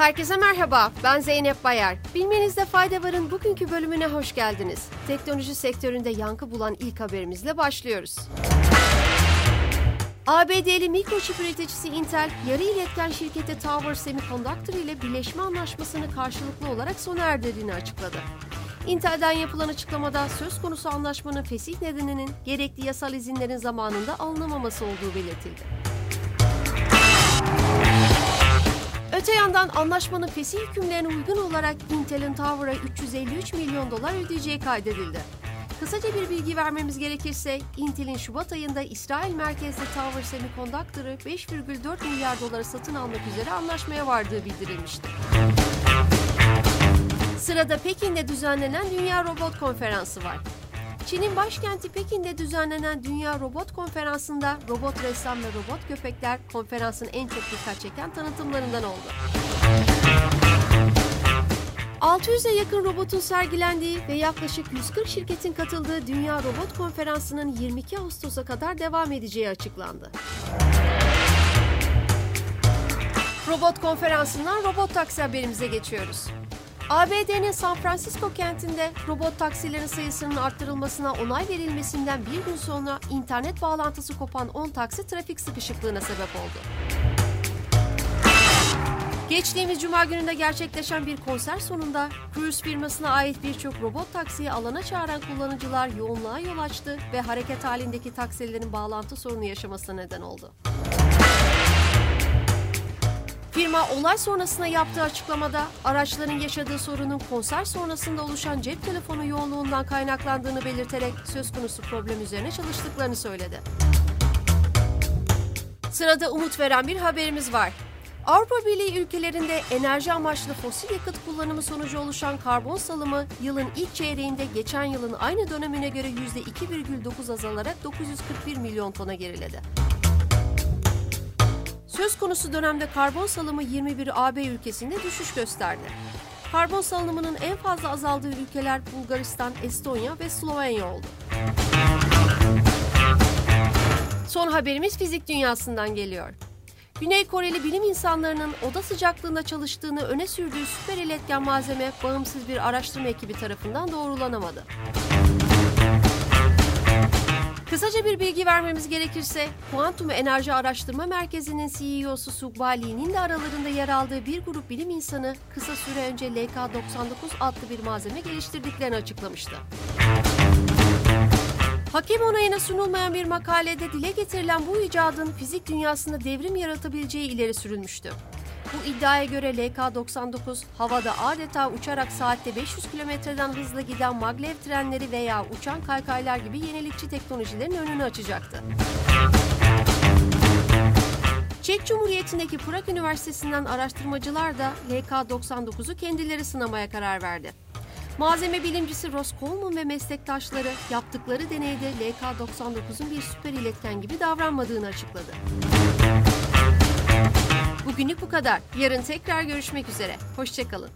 Herkese merhaba, ben Zeynep Bayar. Bilmenizde fayda varın bugünkü bölümüne hoş geldiniz. Teknoloji sektöründe yankı bulan ilk haberimizle başlıyoruz. ABD'li mikroçip üreticisi Intel, yarı iletken şirketi Tower Semiconductor ile birleşme anlaşmasını karşılıklı olarak sona erdirdiğini açıkladı. Intel'den yapılan açıklamada söz konusu anlaşmanın fesih nedeninin gerekli yasal izinlerin zamanında alınamaması olduğu belirtildi. Öte yandan anlaşmanın fesih hükümlerine uygun olarak Intel'in Tower'a 353 milyon dolar ödeyeceği kaydedildi. Kısaca bir bilgi vermemiz gerekirse Intel'in Şubat ayında İsrail merkezli Tower Semiconductor'ı 5,4 milyar dolara satın almak üzere anlaşmaya vardığı bildirilmişti. Sırada Pekin'de düzenlenen Dünya Robot Konferansı var. Çin'in başkenti Pekin'de düzenlenen Dünya Robot Konferansı'nda robot ressam ve robot köpekler konferansın en çok dikkat çeken tanıtımlarından oldu. 600'e yakın robotun sergilendiği ve yaklaşık 140 şirketin katıldığı Dünya Robot Konferansı'nın 22 Ağustos'a kadar devam edeceği açıklandı. Robot konferansından robot taksi haberimize geçiyoruz. ABD'nin San Francisco kentinde robot taksilerin sayısının arttırılmasına onay verilmesinden bir gün sonra internet bağlantısı kopan 10 taksi trafik sıkışıklığına sebep oldu. Geçtiğimiz cuma gününde gerçekleşen bir konser sonunda Cruise firmasına ait birçok robot taksiyi alana çağıran kullanıcılar yoğunluğa yol açtı ve hareket halindeki taksilerin bağlantı sorunu yaşamasına neden oldu. Firma olay sonrasında yaptığı açıklamada araçların yaşadığı sorunun konser sonrasında oluşan cep telefonu yoğunluğundan kaynaklandığını belirterek söz konusu problem üzerine çalıştıklarını söyledi. Sırada umut veren bir haberimiz var. Avrupa Birliği ülkelerinde enerji amaçlı fosil yakıt kullanımı sonucu oluşan karbon salımı yılın ilk çeyreğinde geçen yılın aynı dönemine göre %2,9 azalarak 941 milyon tona geriledi. Söz konusu dönemde karbon salımı 21 AB ülkesinde düşüş gösterdi. Karbon salınımının en fazla azaldığı ülkeler Bulgaristan, Estonya ve Slovenya oldu. Son haberimiz fizik dünyasından geliyor. Güney Koreli bilim insanlarının oda sıcaklığında çalıştığını öne sürdüğü süper iletken malzeme bağımsız bir araştırma ekibi tarafından doğrulanamadı. Kısaca bir bilgi vermemiz gerekirse, Kuantum Enerji Araştırma Merkezi'nin CEO'su Sugba Lee'nin de aralarında yer aldığı bir grup bilim insanı kısa süre önce LK99 adlı bir malzeme geliştirdiklerini açıklamıştı. Hakem onayına sunulmayan bir makalede dile getirilen bu icadın fizik dünyasında devrim yaratabileceği ileri sürülmüştü. Bu iddiaya göre LK-99 havada adeta uçarak saatte 500 kilometreden hızla giden maglev trenleri veya uçan kaykaylar gibi yenilikçi teknolojilerin önünü açacaktı. Çek Cumhuriyeti'ndeki Prag Üniversitesi'nden araştırmacılar da LK-99'u kendileri sınamaya karar verdi. Malzeme bilimcisi Ross Coleman ve meslektaşları yaptıkları deneyde LK-99'un bir süper iletken gibi davranmadığını açıkladı. Bugünlük bu kadar. Yarın tekrar görüşmek üzere. Hoşçakalın.